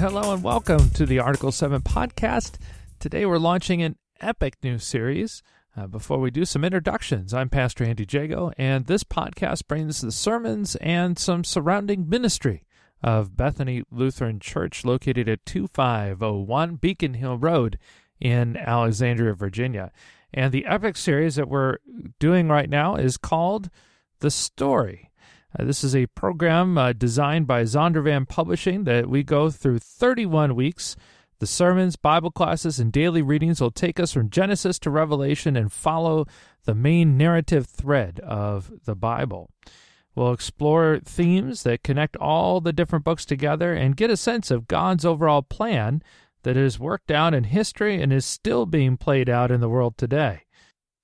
hello, and welcome to the Article 7 podcast. Today we're launching an epic new series. Uh, before we do some introductions, I'm Pastor Andy Jago, and this podcast brings the sermons and some surrounding ministry of Bethany Lutheran Church located at 2501 Beacon Hill Road in Alexandria, Virginia. And the epic series that we're doing right now is called The Story. Uh, this is a program uh, designed by Zondervan Publishing that we go through 31 weeks. The sermons, Bible classes, and daily readings will take us from Genesis to Revelation and follow the main narrative thread of the Bible. We'll explore themes that connect all the different books together and get a sense of God's overall plan that is worked out in history and is still being played out in the world today.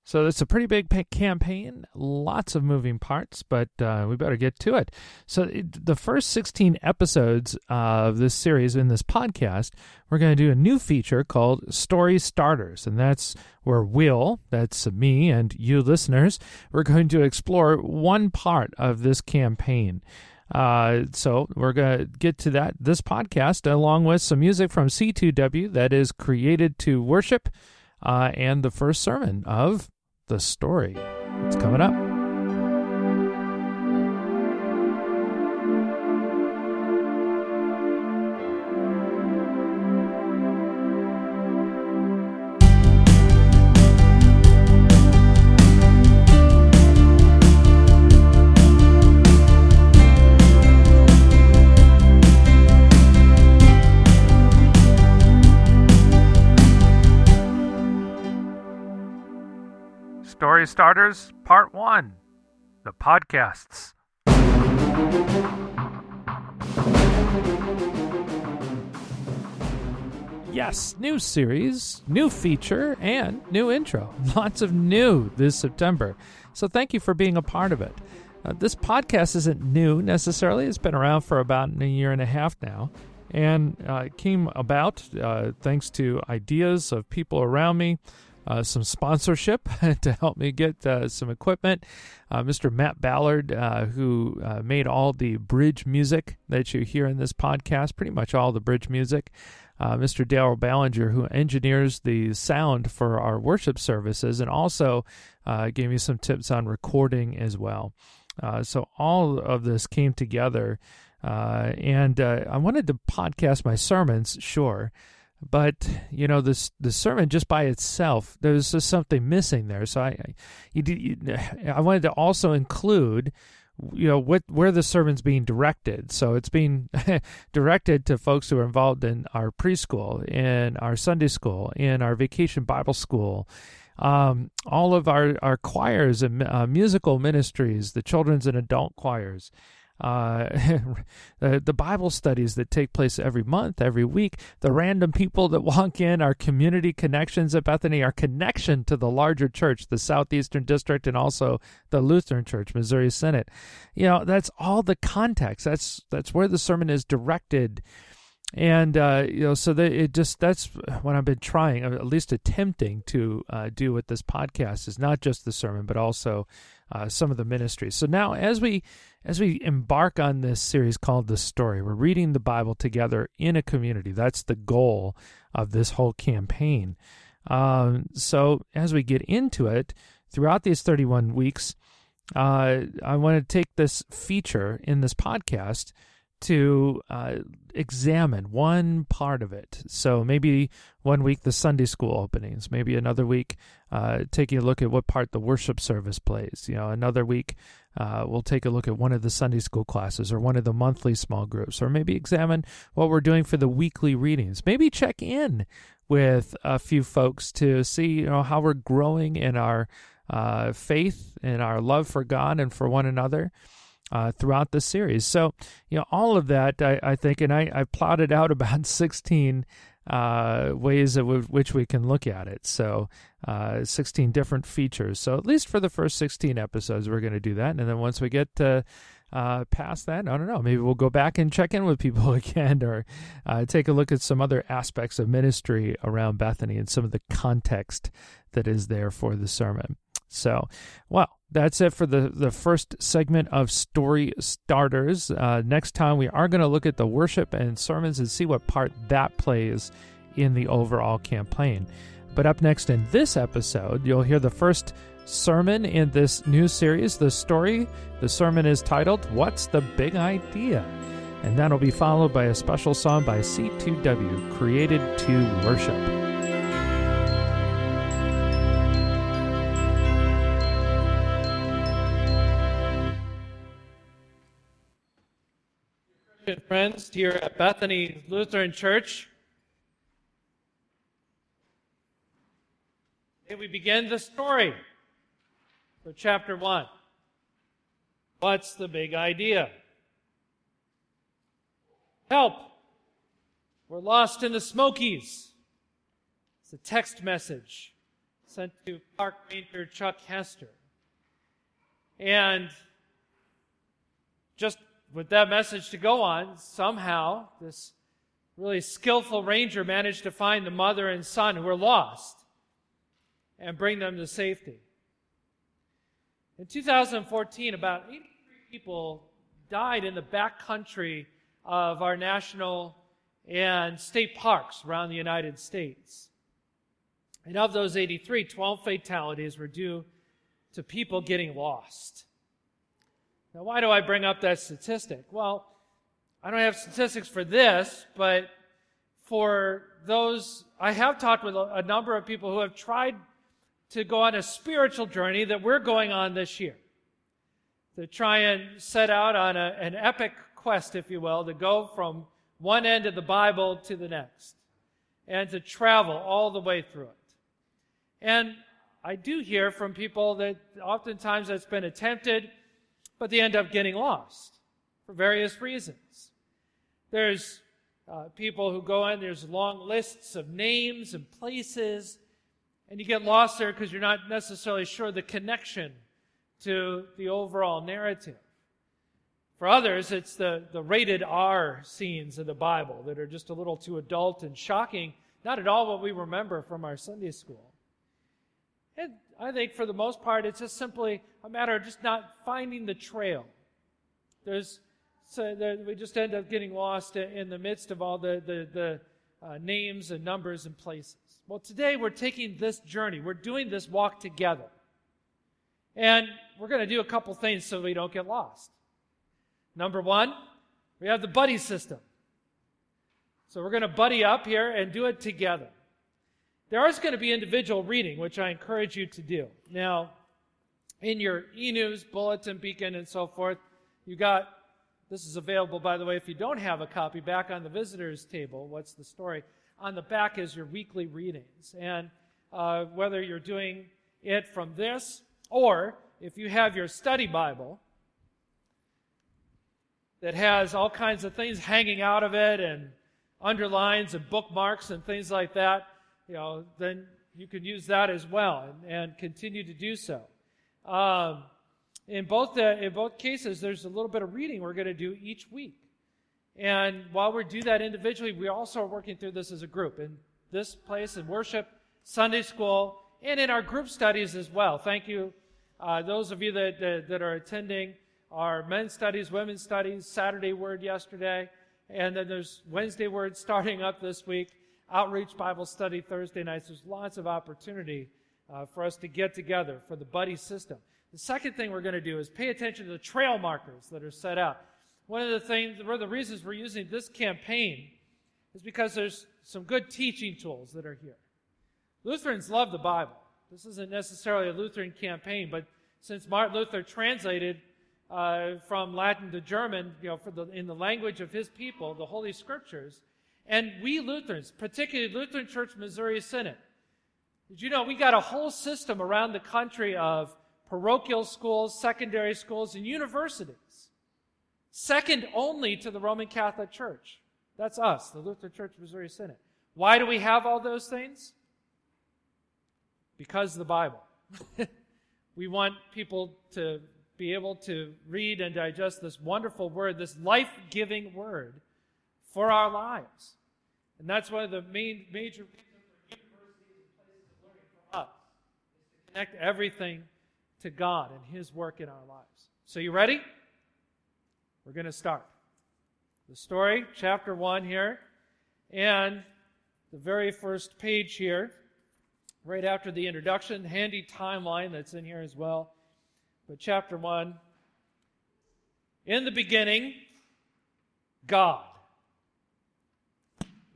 So it's a pretty big campaign, lots of moving parts, but uh, we better get to it. So it, the first 16 episodes of this series in this podcast, we're going to do a new feature called Story Starters, and that's where Will, that's me and you listeners, we're going to explore one part of this campaign. Uh, so we're going to get to that this podcast along with some music from C2W that is created to worship. Uh, and the first sermon of the story. It's coming up. Starters Part 1 The Podcasts. Yes, new series, new feature, and new intro. Lots of new this September. So thank you for being a part of it. Uh, this podcast isn't new necessarily, it's been around for about a year and a half now. And uh, it came about uh, thanks to ideas of people around me uh, some sponsorship to help me get uh, some equipment. Uh, Mr. Matt Ballard, uh, who uh, made all the bridge music that you hear in this podcast, pretty much all the bridge music. Uh, Mr. Daryl Ballinger, who engineers the sound for our worship services, and also gave me some tips on recording as well. so all of this came together, and I wanted to podcast my sermons, sure. But you know, this the sermon just by itself, there's just something missing there. So I, I, you, you, I wanted to also include, you know, what where the sermon's being directed. So it's being directed to folks who are involved in our preschool, in our Sunday school, in our vacation Bible school. Um, all of our, our choirs and uh, musical ministries, the children's and adult choirs, uh, the, Bible studies that take place every month, every week, the random people that walk in, our community connections at Bethany, our connection to the larger church, the Southeastern District, and also the Lutheran Church, Missouri Synod. You know, that's all the context. That's that's where the sermon is directed and uh, you know so that it just that's what i've been trying at least attempting to uh, do with this podcast is not just the sermon but also uh, some of the ministries so now as we as we embark on this series called the story we're reading the bible together in a community. That's the goal of this whole campaign. Um, so as we get into it throughout these 31 weeks uh, i want to take this feature in this podcast to uh, examine one part of it. So maybe one week the Sunday school openings, maybe another week uh, taking a look at what part the worship service plays. You know, another week uh, we'll take a look at one of the Sunday school classes or one of the monthly small groups, or maybe examine what we're doing for the weekly readings. Maybe check in with a few folks to see you know how we're growing in our uh, faith and our love for God and for one another uh, throughout the series. So, you know, all of that, I, I think, and I, I plotted out about 16 uh, ways of which we can look at it. So, uh, 16 different features. So, at least for the first 16 episodes, we're going to do that. And then once we get to uh, past that, I don't know, maybe we'll go back and check in with people again or uh, take a look at some other aspects of ministry around Bethany and some of the context that is there for the sermon. So, well, that's it for the, the first segment of Story Starters. Uh, next time, we are going to look at the worship and sermons and see what part that plays in the overall campaign. But up next in this episode, you'll hear the first sermon in this new series, The Story. The sermon is titled, What's the Big Idea? And that'll be followed by a special song by C2W, Created to Worship. Friends here at Bethany Lutheran Church. And we begin the story for chapter 1. What's the big idea? Help! We're lost in the Smokies. It's a text message sent to Park Ranger Chuck Hester. And just with that message to go on, somehow this really skillful ranger managed to find the mother and son who were lost and bring them to safety. In 2014, about 83 people died in the backcountry of our national and state parks around the United States. And of those 83, 12 fatalities were due to people getting lost. Now, why do I bring up that statistic? Well, I don't have statistics for this, but for those, I have talked with a number of people who have tried to go on a spiritual journey that we're going on this year. To try and set out on a, an epic quest, if you will, to go from one end of the Bible to the next and to travel all the way through it. And I do hear from people that oftentimes that's been attempted but they end up getting lost for various reasons. There's uh, people who go in, there's long lists of names and places, and you get lost there because you're not necessarily sure the connection to the overall narrative. For others, it's the, the rated R scenes of the Bible that are just a little too adult and shocking, not at all what we remember from our Sunday school. And I think for the most part, it's just simply a matter of just not finding the trail. There's, so there, we just end up getting lost in the midst of all the, the, the uh, names and numbers and places. Well, today we're taking this journey. We're doing this walk together. And we're going to do a couple things so we don't get lost. Number one, we have the buddy system. So we're going to buddy up here and do it together. There is going to be individual reading, which I encourage you to do. Now, in your e-news, bulletin, beacon, and so forth, you got, this is available, by the way, if you don't have a copy, back on the visitors table. What's the story? On the back is your weekly readings. And uh, whether you're doing it from this, or if you have your study Bible that has all kinds of things hanging out of it and underlines and bookmarks and things like that, you know, then you can use that as well and, and continue to do so. Um, in both the, in both cases, there's a little bit of reading we're going to do each week. And while we do that individually, we also are working through this as a group in this place in worship, Sunday school, and in our group studies as well. Thank you, uh, those of you that, that, that are attending our men's studies, women's studies, Saturday Word yesterday, and then there's Wednesday Word starting up this week outreach Bible study Thursday nights. There's lots of opportunity uh, for us to get together for the buddy system. The second thing we're going to do is pay attention to the trail markers that are set out. One of the things, one of the reasons we're using this campaign is because there's some good teaching tools that are here. Lutherans love the Bible. This isn't necessarily a Lutheran campaign, but since Martin Luther translated uh, from Latin to German, you know, the, in the language of his people, the Holy Scriptures, and we Lutherans, particularly Lutheran Church Missouri Synod, did you know we got a whole system around the country of parochial schools, secondary schools, and universities? Second only to the Roman Catholic Church. That's us, the Lutheran Church Missouri Synod. Why do we have all those things? Because of the Bible. we want people to be able to read and digest this wonderful word, this life giving word for our lives. And that's one of the main major reasons for universities and places is to connect everything to God and His work in our lives. So, you ready? We're going to start. The story, chapter 1 here, and the very first page here, right after the introduction, handy timeline that's in here as well. But chapter 1 In the beginning, God.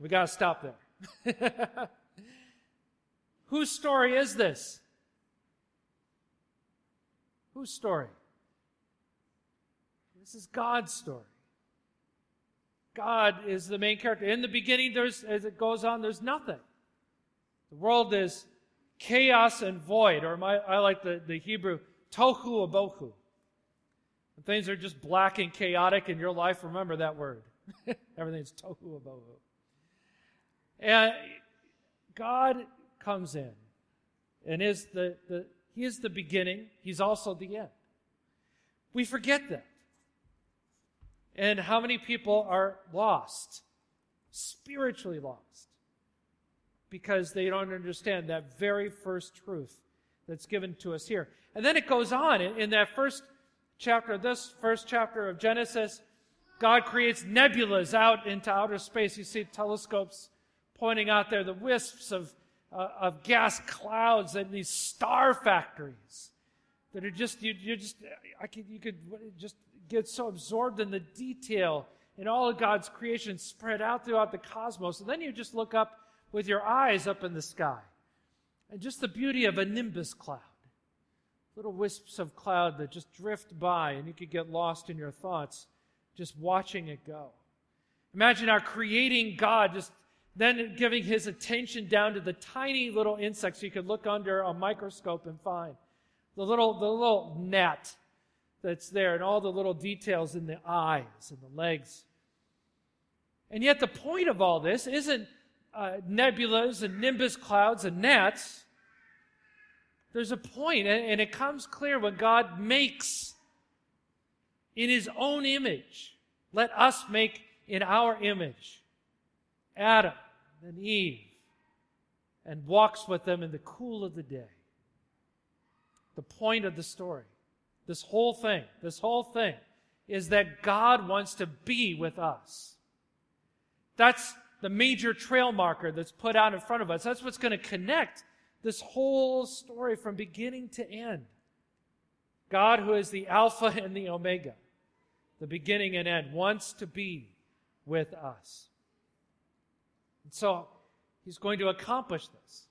We got to stop there. Whose story is this? Whose story? This is God's story. God is the main character. In the beginning, there's as it goes on, there's nothing. The world is chaos and void, or my, I like the, the Hebrew tohu abohu. When things are just black and chaotic in your life, remember that word. Everything's tohu abohu. And God comes in and is the, the he is the beginning, he's also the end. We forget that. And how many people are lost, spiritually lost, because they don't understand that very first truth that's given to us here. And then it goes on in, in that first chapter, this first chapter of Genesis, God creates nebulas out into outer space. You see telescopes pointing out there the wisps of, uh, of gas clouds and these star factories that are just, you, you just, I could, you could just get so absorbed in the detail in all of God's creation spread out throughout the cosmos. And then you just look up with your eyes up in the sky and just the beauty of a nimbus cloud little wisps of cloud that just drift by and you could get lost in your thoughts just watching it go. Imagine our creating God just then giving his attention down to the tiny little insects you could look under a microscope and find. The little, the little net that's there and all the little details in the eyes and the legs. And yet, the point of all this isn't uh, nebulas and nimbus clouds and gnats. There's a point, and, and it comes clear when God makes in his own image. Let us make in our image Adam and Eve and walks with them in the cool of the day. The point of the story, this whole thing, this whole thing is that God wants to be with us. That's the major trail marker that's put out in front of us. That's what's going to connect this whole story from beginning to end. God, who is the Alpha and the Omega, the beginning and end, wants to be with us. And so he's going to accomplish this.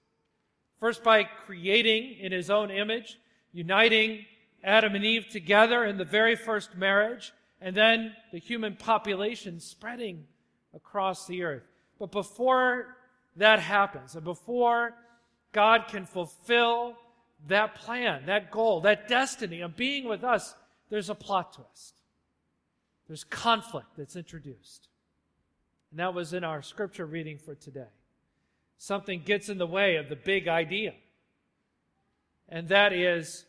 First, by creating in his own image, uniting Adam and Eve together in the very first marriage, and then the human population spreading across the earth. But before that happens, and before God can fulfill that plan, that goal, that destiny of being with us, there's a plot twist. There's conflict that's introduced. And that was in our scripture reading for today. Something gets in the way of the big idea. And that is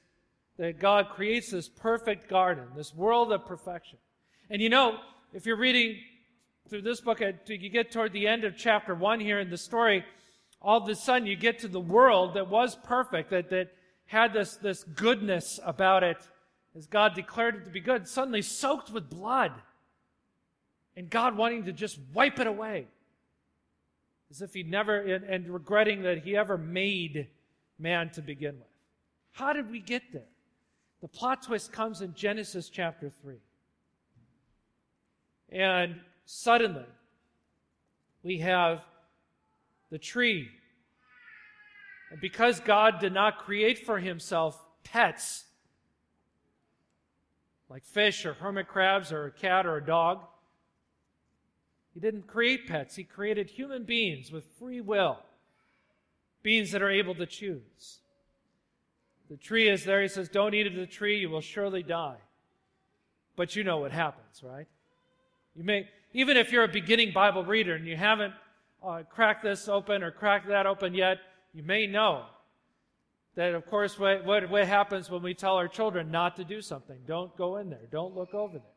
that God creates this perfect garden, this world of perfection. And you know, if you're reading through this book, you get toward the end of chapter one here in the story, all of a sudden you get to the world that was perfect, that, that had this, this goodness about it, as God declared it to be good, suddenly soaked with blood and God wanting to just wipe it away. As if he never, and, and regretting that he ever made man to begin with. How did we get there? The plot twist comes in Genesis chapter 3. And suddenly, we have the tree. And because God did not create for himself pets, like fish or hermit crabs or a cat or a dog, he didn't create pets, He created human beings with free will, beings that are able to choose. The tree is there. He says, Don't eat of the tree, you will surely die. But you know what happens, right? You may, even if you're a beginning Bible reader and you haven't uh, cracked this open or cracked that open yet, you may know that, of course, what, what, what happens when we tell our children not to do something. Don't go in there. Don't look over there.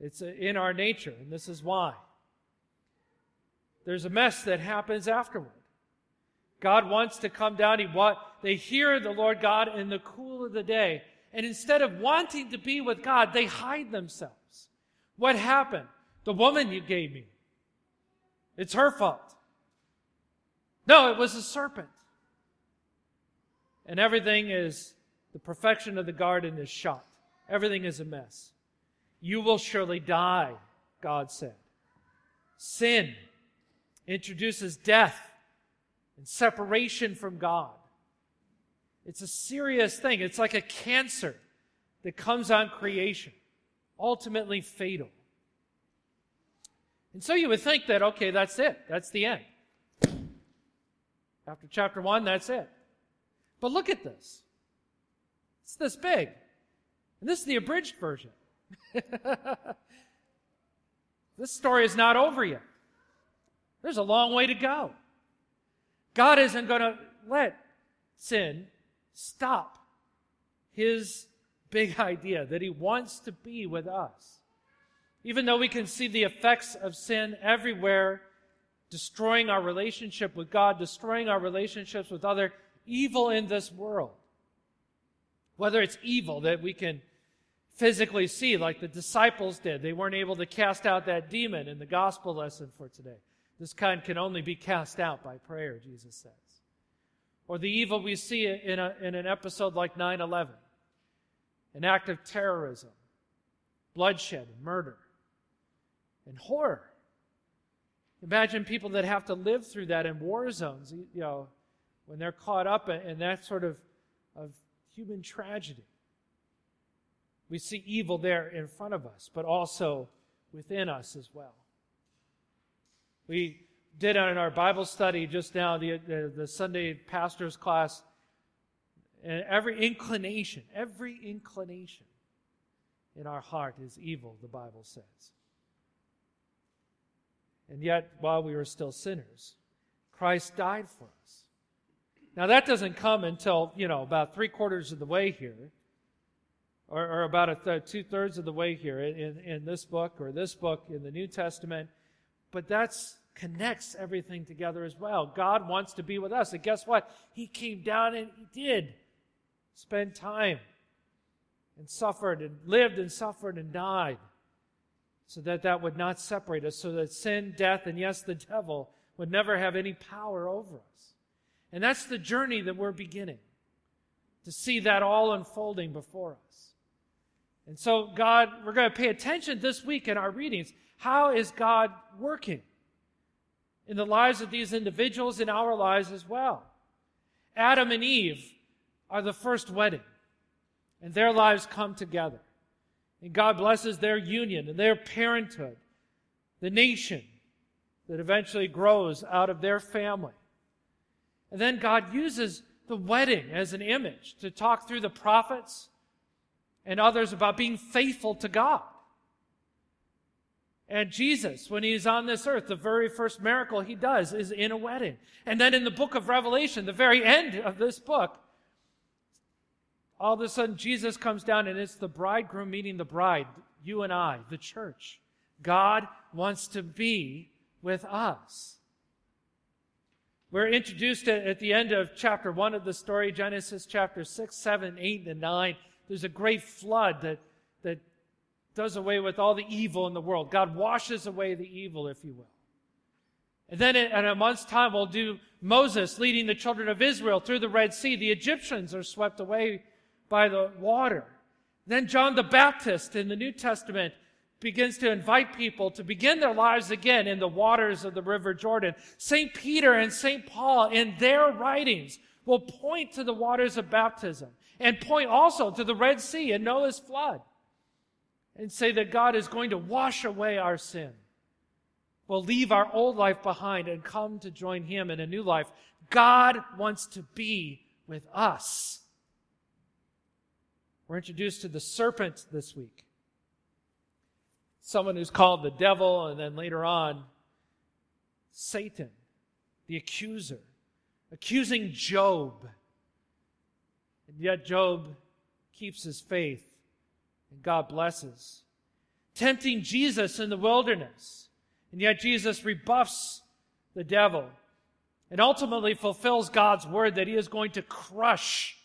It's uh, in our nature, and this is why. There's a mess that happens afterward. God wants to come down. He what they hear the Lord God in the cool of the day. And instead of wanting to be with God, they hide themselves. What happened? The woman you gave me. It's her fault. No, it was a serpent. And everything is, the perfection of the garden is shot. Everything is a mess. You will surely die, God said. Sin introduces death and separation from God. It's a serious thing. It's like a cancer that comes on creation, ultimately fatal. And so you would think that, okay, that's it. That's the end. After chapter one, that's it. But look at this. It's this big. And this is the abridged version. this story is not over yet. There's a long way to go. God isn't going to let sin stop his big idea that he wants to be with us. Even though we can see the effects of sin everywhere, destroying our relationship with God, destroying our relationships with other evil in this world. Whether it's evil that we can physically see, like the disciples did. They weren't able to cast out that demon in the gospel lesson for today. This kind can only be cast out by prayer, Jesus says. Or the evil we see in, a, in an episode like 9 11, an act of terrorism, bloodshed, murder, and horror. Imagine people that have to live through that in war zones, you know, when they're caught up in that sort of, of human tragedy. We see evil there in front of us, but also within us as well. We did in our Bible study just now, the, the, the Sunday pastor's class, and every inclination, every inclination in our heart is evil, the Bible says. And yet, while we were still sinners, Christ died for us. Now, that doesn't come until, you know, about three quarters of the way here, or, or about th- two thirds of the way here in, in this book or this book in the New Testament. But that's connects everything together as well. God wants to be with us. And guess what? He came down and he did spend time and suffered and lived and suffered and died so that that would not separate us, so that sin, death, and yes, the devil would never have any power over us. And that's the journey that we're beginning to see that all unfolding before us. And so, God, we're going to pay attention this week in our readings. How is God working? in the lives of these individuals, in our lives as well. Adam and Eve are the first wedding, and their lives come together. And God blesses their union and their parenthood, the nation that eventually grows out of their family. And then God uses the wedding as an image to talk through the prophets and others about being faithful to God. And Jesus, when he's on this earth, the very first miracle he does is in a wedding. And then in the book of Revelation, the very end of this book, all of a sudden Jesus comes down and it's the bridegroom meeting the bride, you and I, the church. God wants to be with us. We're introduced at the end of chapter 1 of the story, Genesis chapter 6, 7, 8, and 9. There's a great flood that, that does away with all the evil in the world. God washes away the evil, if you will. And then in, a month's time, we'll do Moses leading the children of Israel through the Red Sea. The Egyptians are swept away by the water. Then John the Baptist in the New Testament begins to invite people to begin their lives again in the waters of the River Jordan. St. Peter and St. Paul in their writings will point to the waters of baptism and point also to the Red Sea and Noah's flood and say that God is going to wash away our sin. We'll leave our old life behind and come to join Him in a new life. God wants to be with us. We're introduced to the serpent this week. Someone who's called the devil, and then later on, Satan, the accuser, accusing Job. And yet, Job keeps his faith and God blesses. Tempting Jesus in the wilderness. And yet Jesus rebuffs the devil and ultimately fulfills God's word that he is going to crush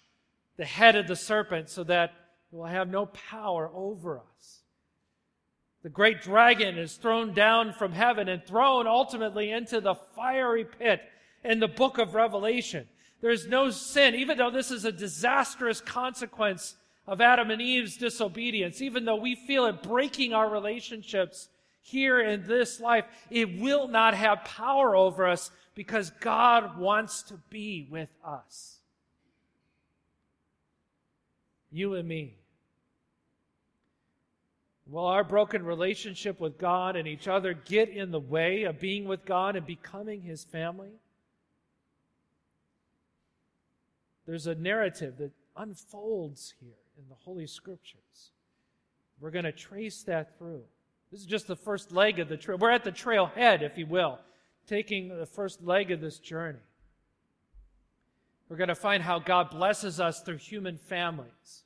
the head of the serpent so that it will have no power over us. The great dragon is thrown down from heaven and thrown ultimately into the fiery pit in the book of Revelation. There's no sin, even though this is a disastrous consequence of Adam and Eve's disobedience, even though we feel it breaking our relationships here in this life, it will not have power over us because God wants to be with us. You and me. Will our broken relationship with God and each other get in the way of being with God and becoming His family? There's a narrative that unfolds here in the Holy Scriptures. We're going to trace that through. This is just the first leg of the trail. We're at the trailhead, if you will, taking the first leg of this journey. We're going to find how God blesses us through human families.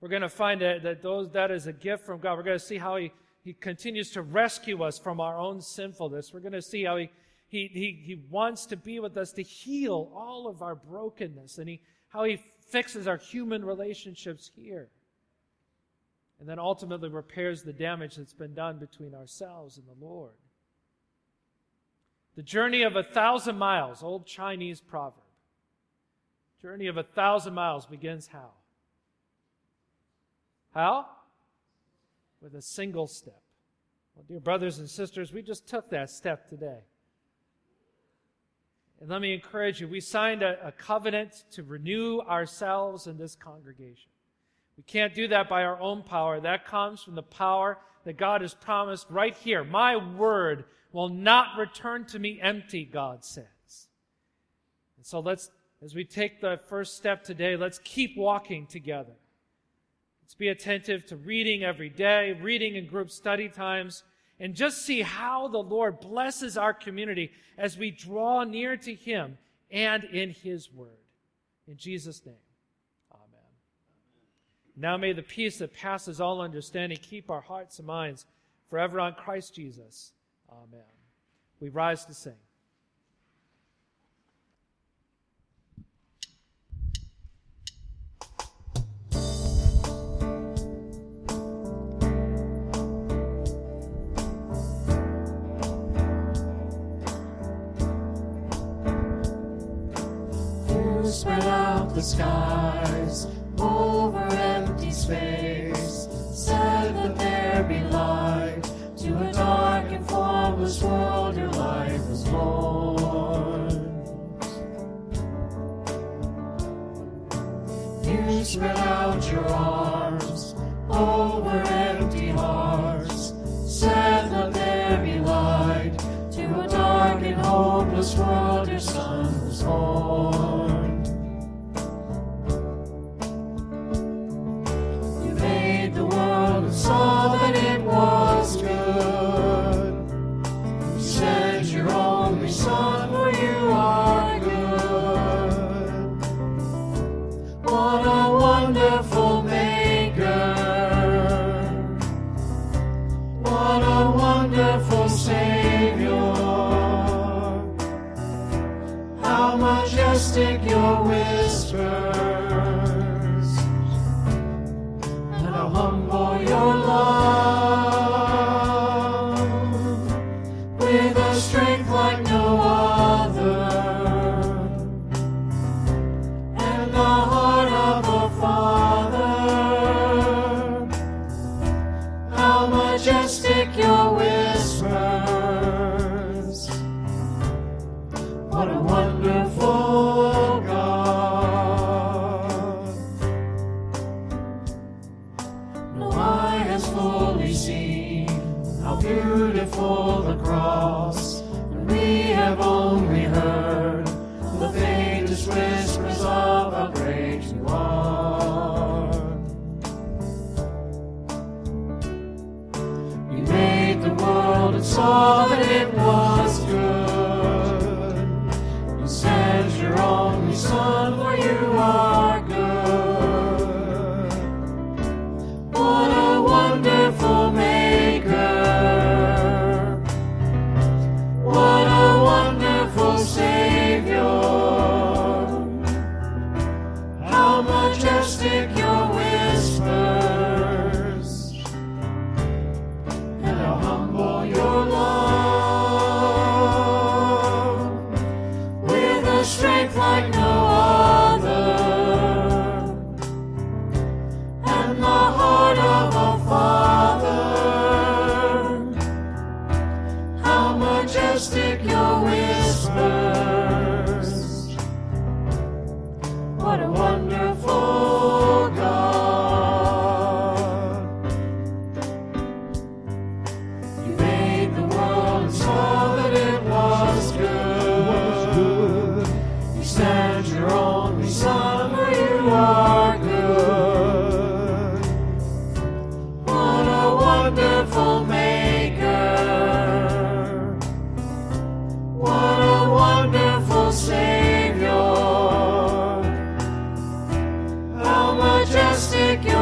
We're going to find that, that those, that is a gift from God. We're going to see how he, he continues to rescue us from our own sinfulness. We're going to see how he, he, he, he wants to be with us to heal all of our brokenness and he, how he fixes our human relationships here. And then ultimately repairs the damage that's been done between ourselves and the Lord. The journey of a thousand miles, old Chinese proverb. Journey of a thousand miles begins how? How? With a single step. Well, dear brothers and sisters, we just took that step today. And let me encourage you, we signed a, a, covenant to renew ourselves in this congregation. We can't do that by our own power. That comes from the power that God has promised right here. My word will not return to me empty, God says. And so let's, as we take the first step today, let's keep walking together. Let's be attentive to reading every day, reading in group study times and just see how the Lord blesses our community as we draw near to Him and in His Word. In Jesus' name, Amen. Now may the peace that passes all understanding keep our hearts and minds forever on Christ Jesus. Amen. We rise to sing. Spread out the skies over empty space. Said that there be light to a dark and formless world. Your light was born. You spread out your arms over empty What a wonderful maker. What a wonderful Savior. How majestic your whisper. Say plastic.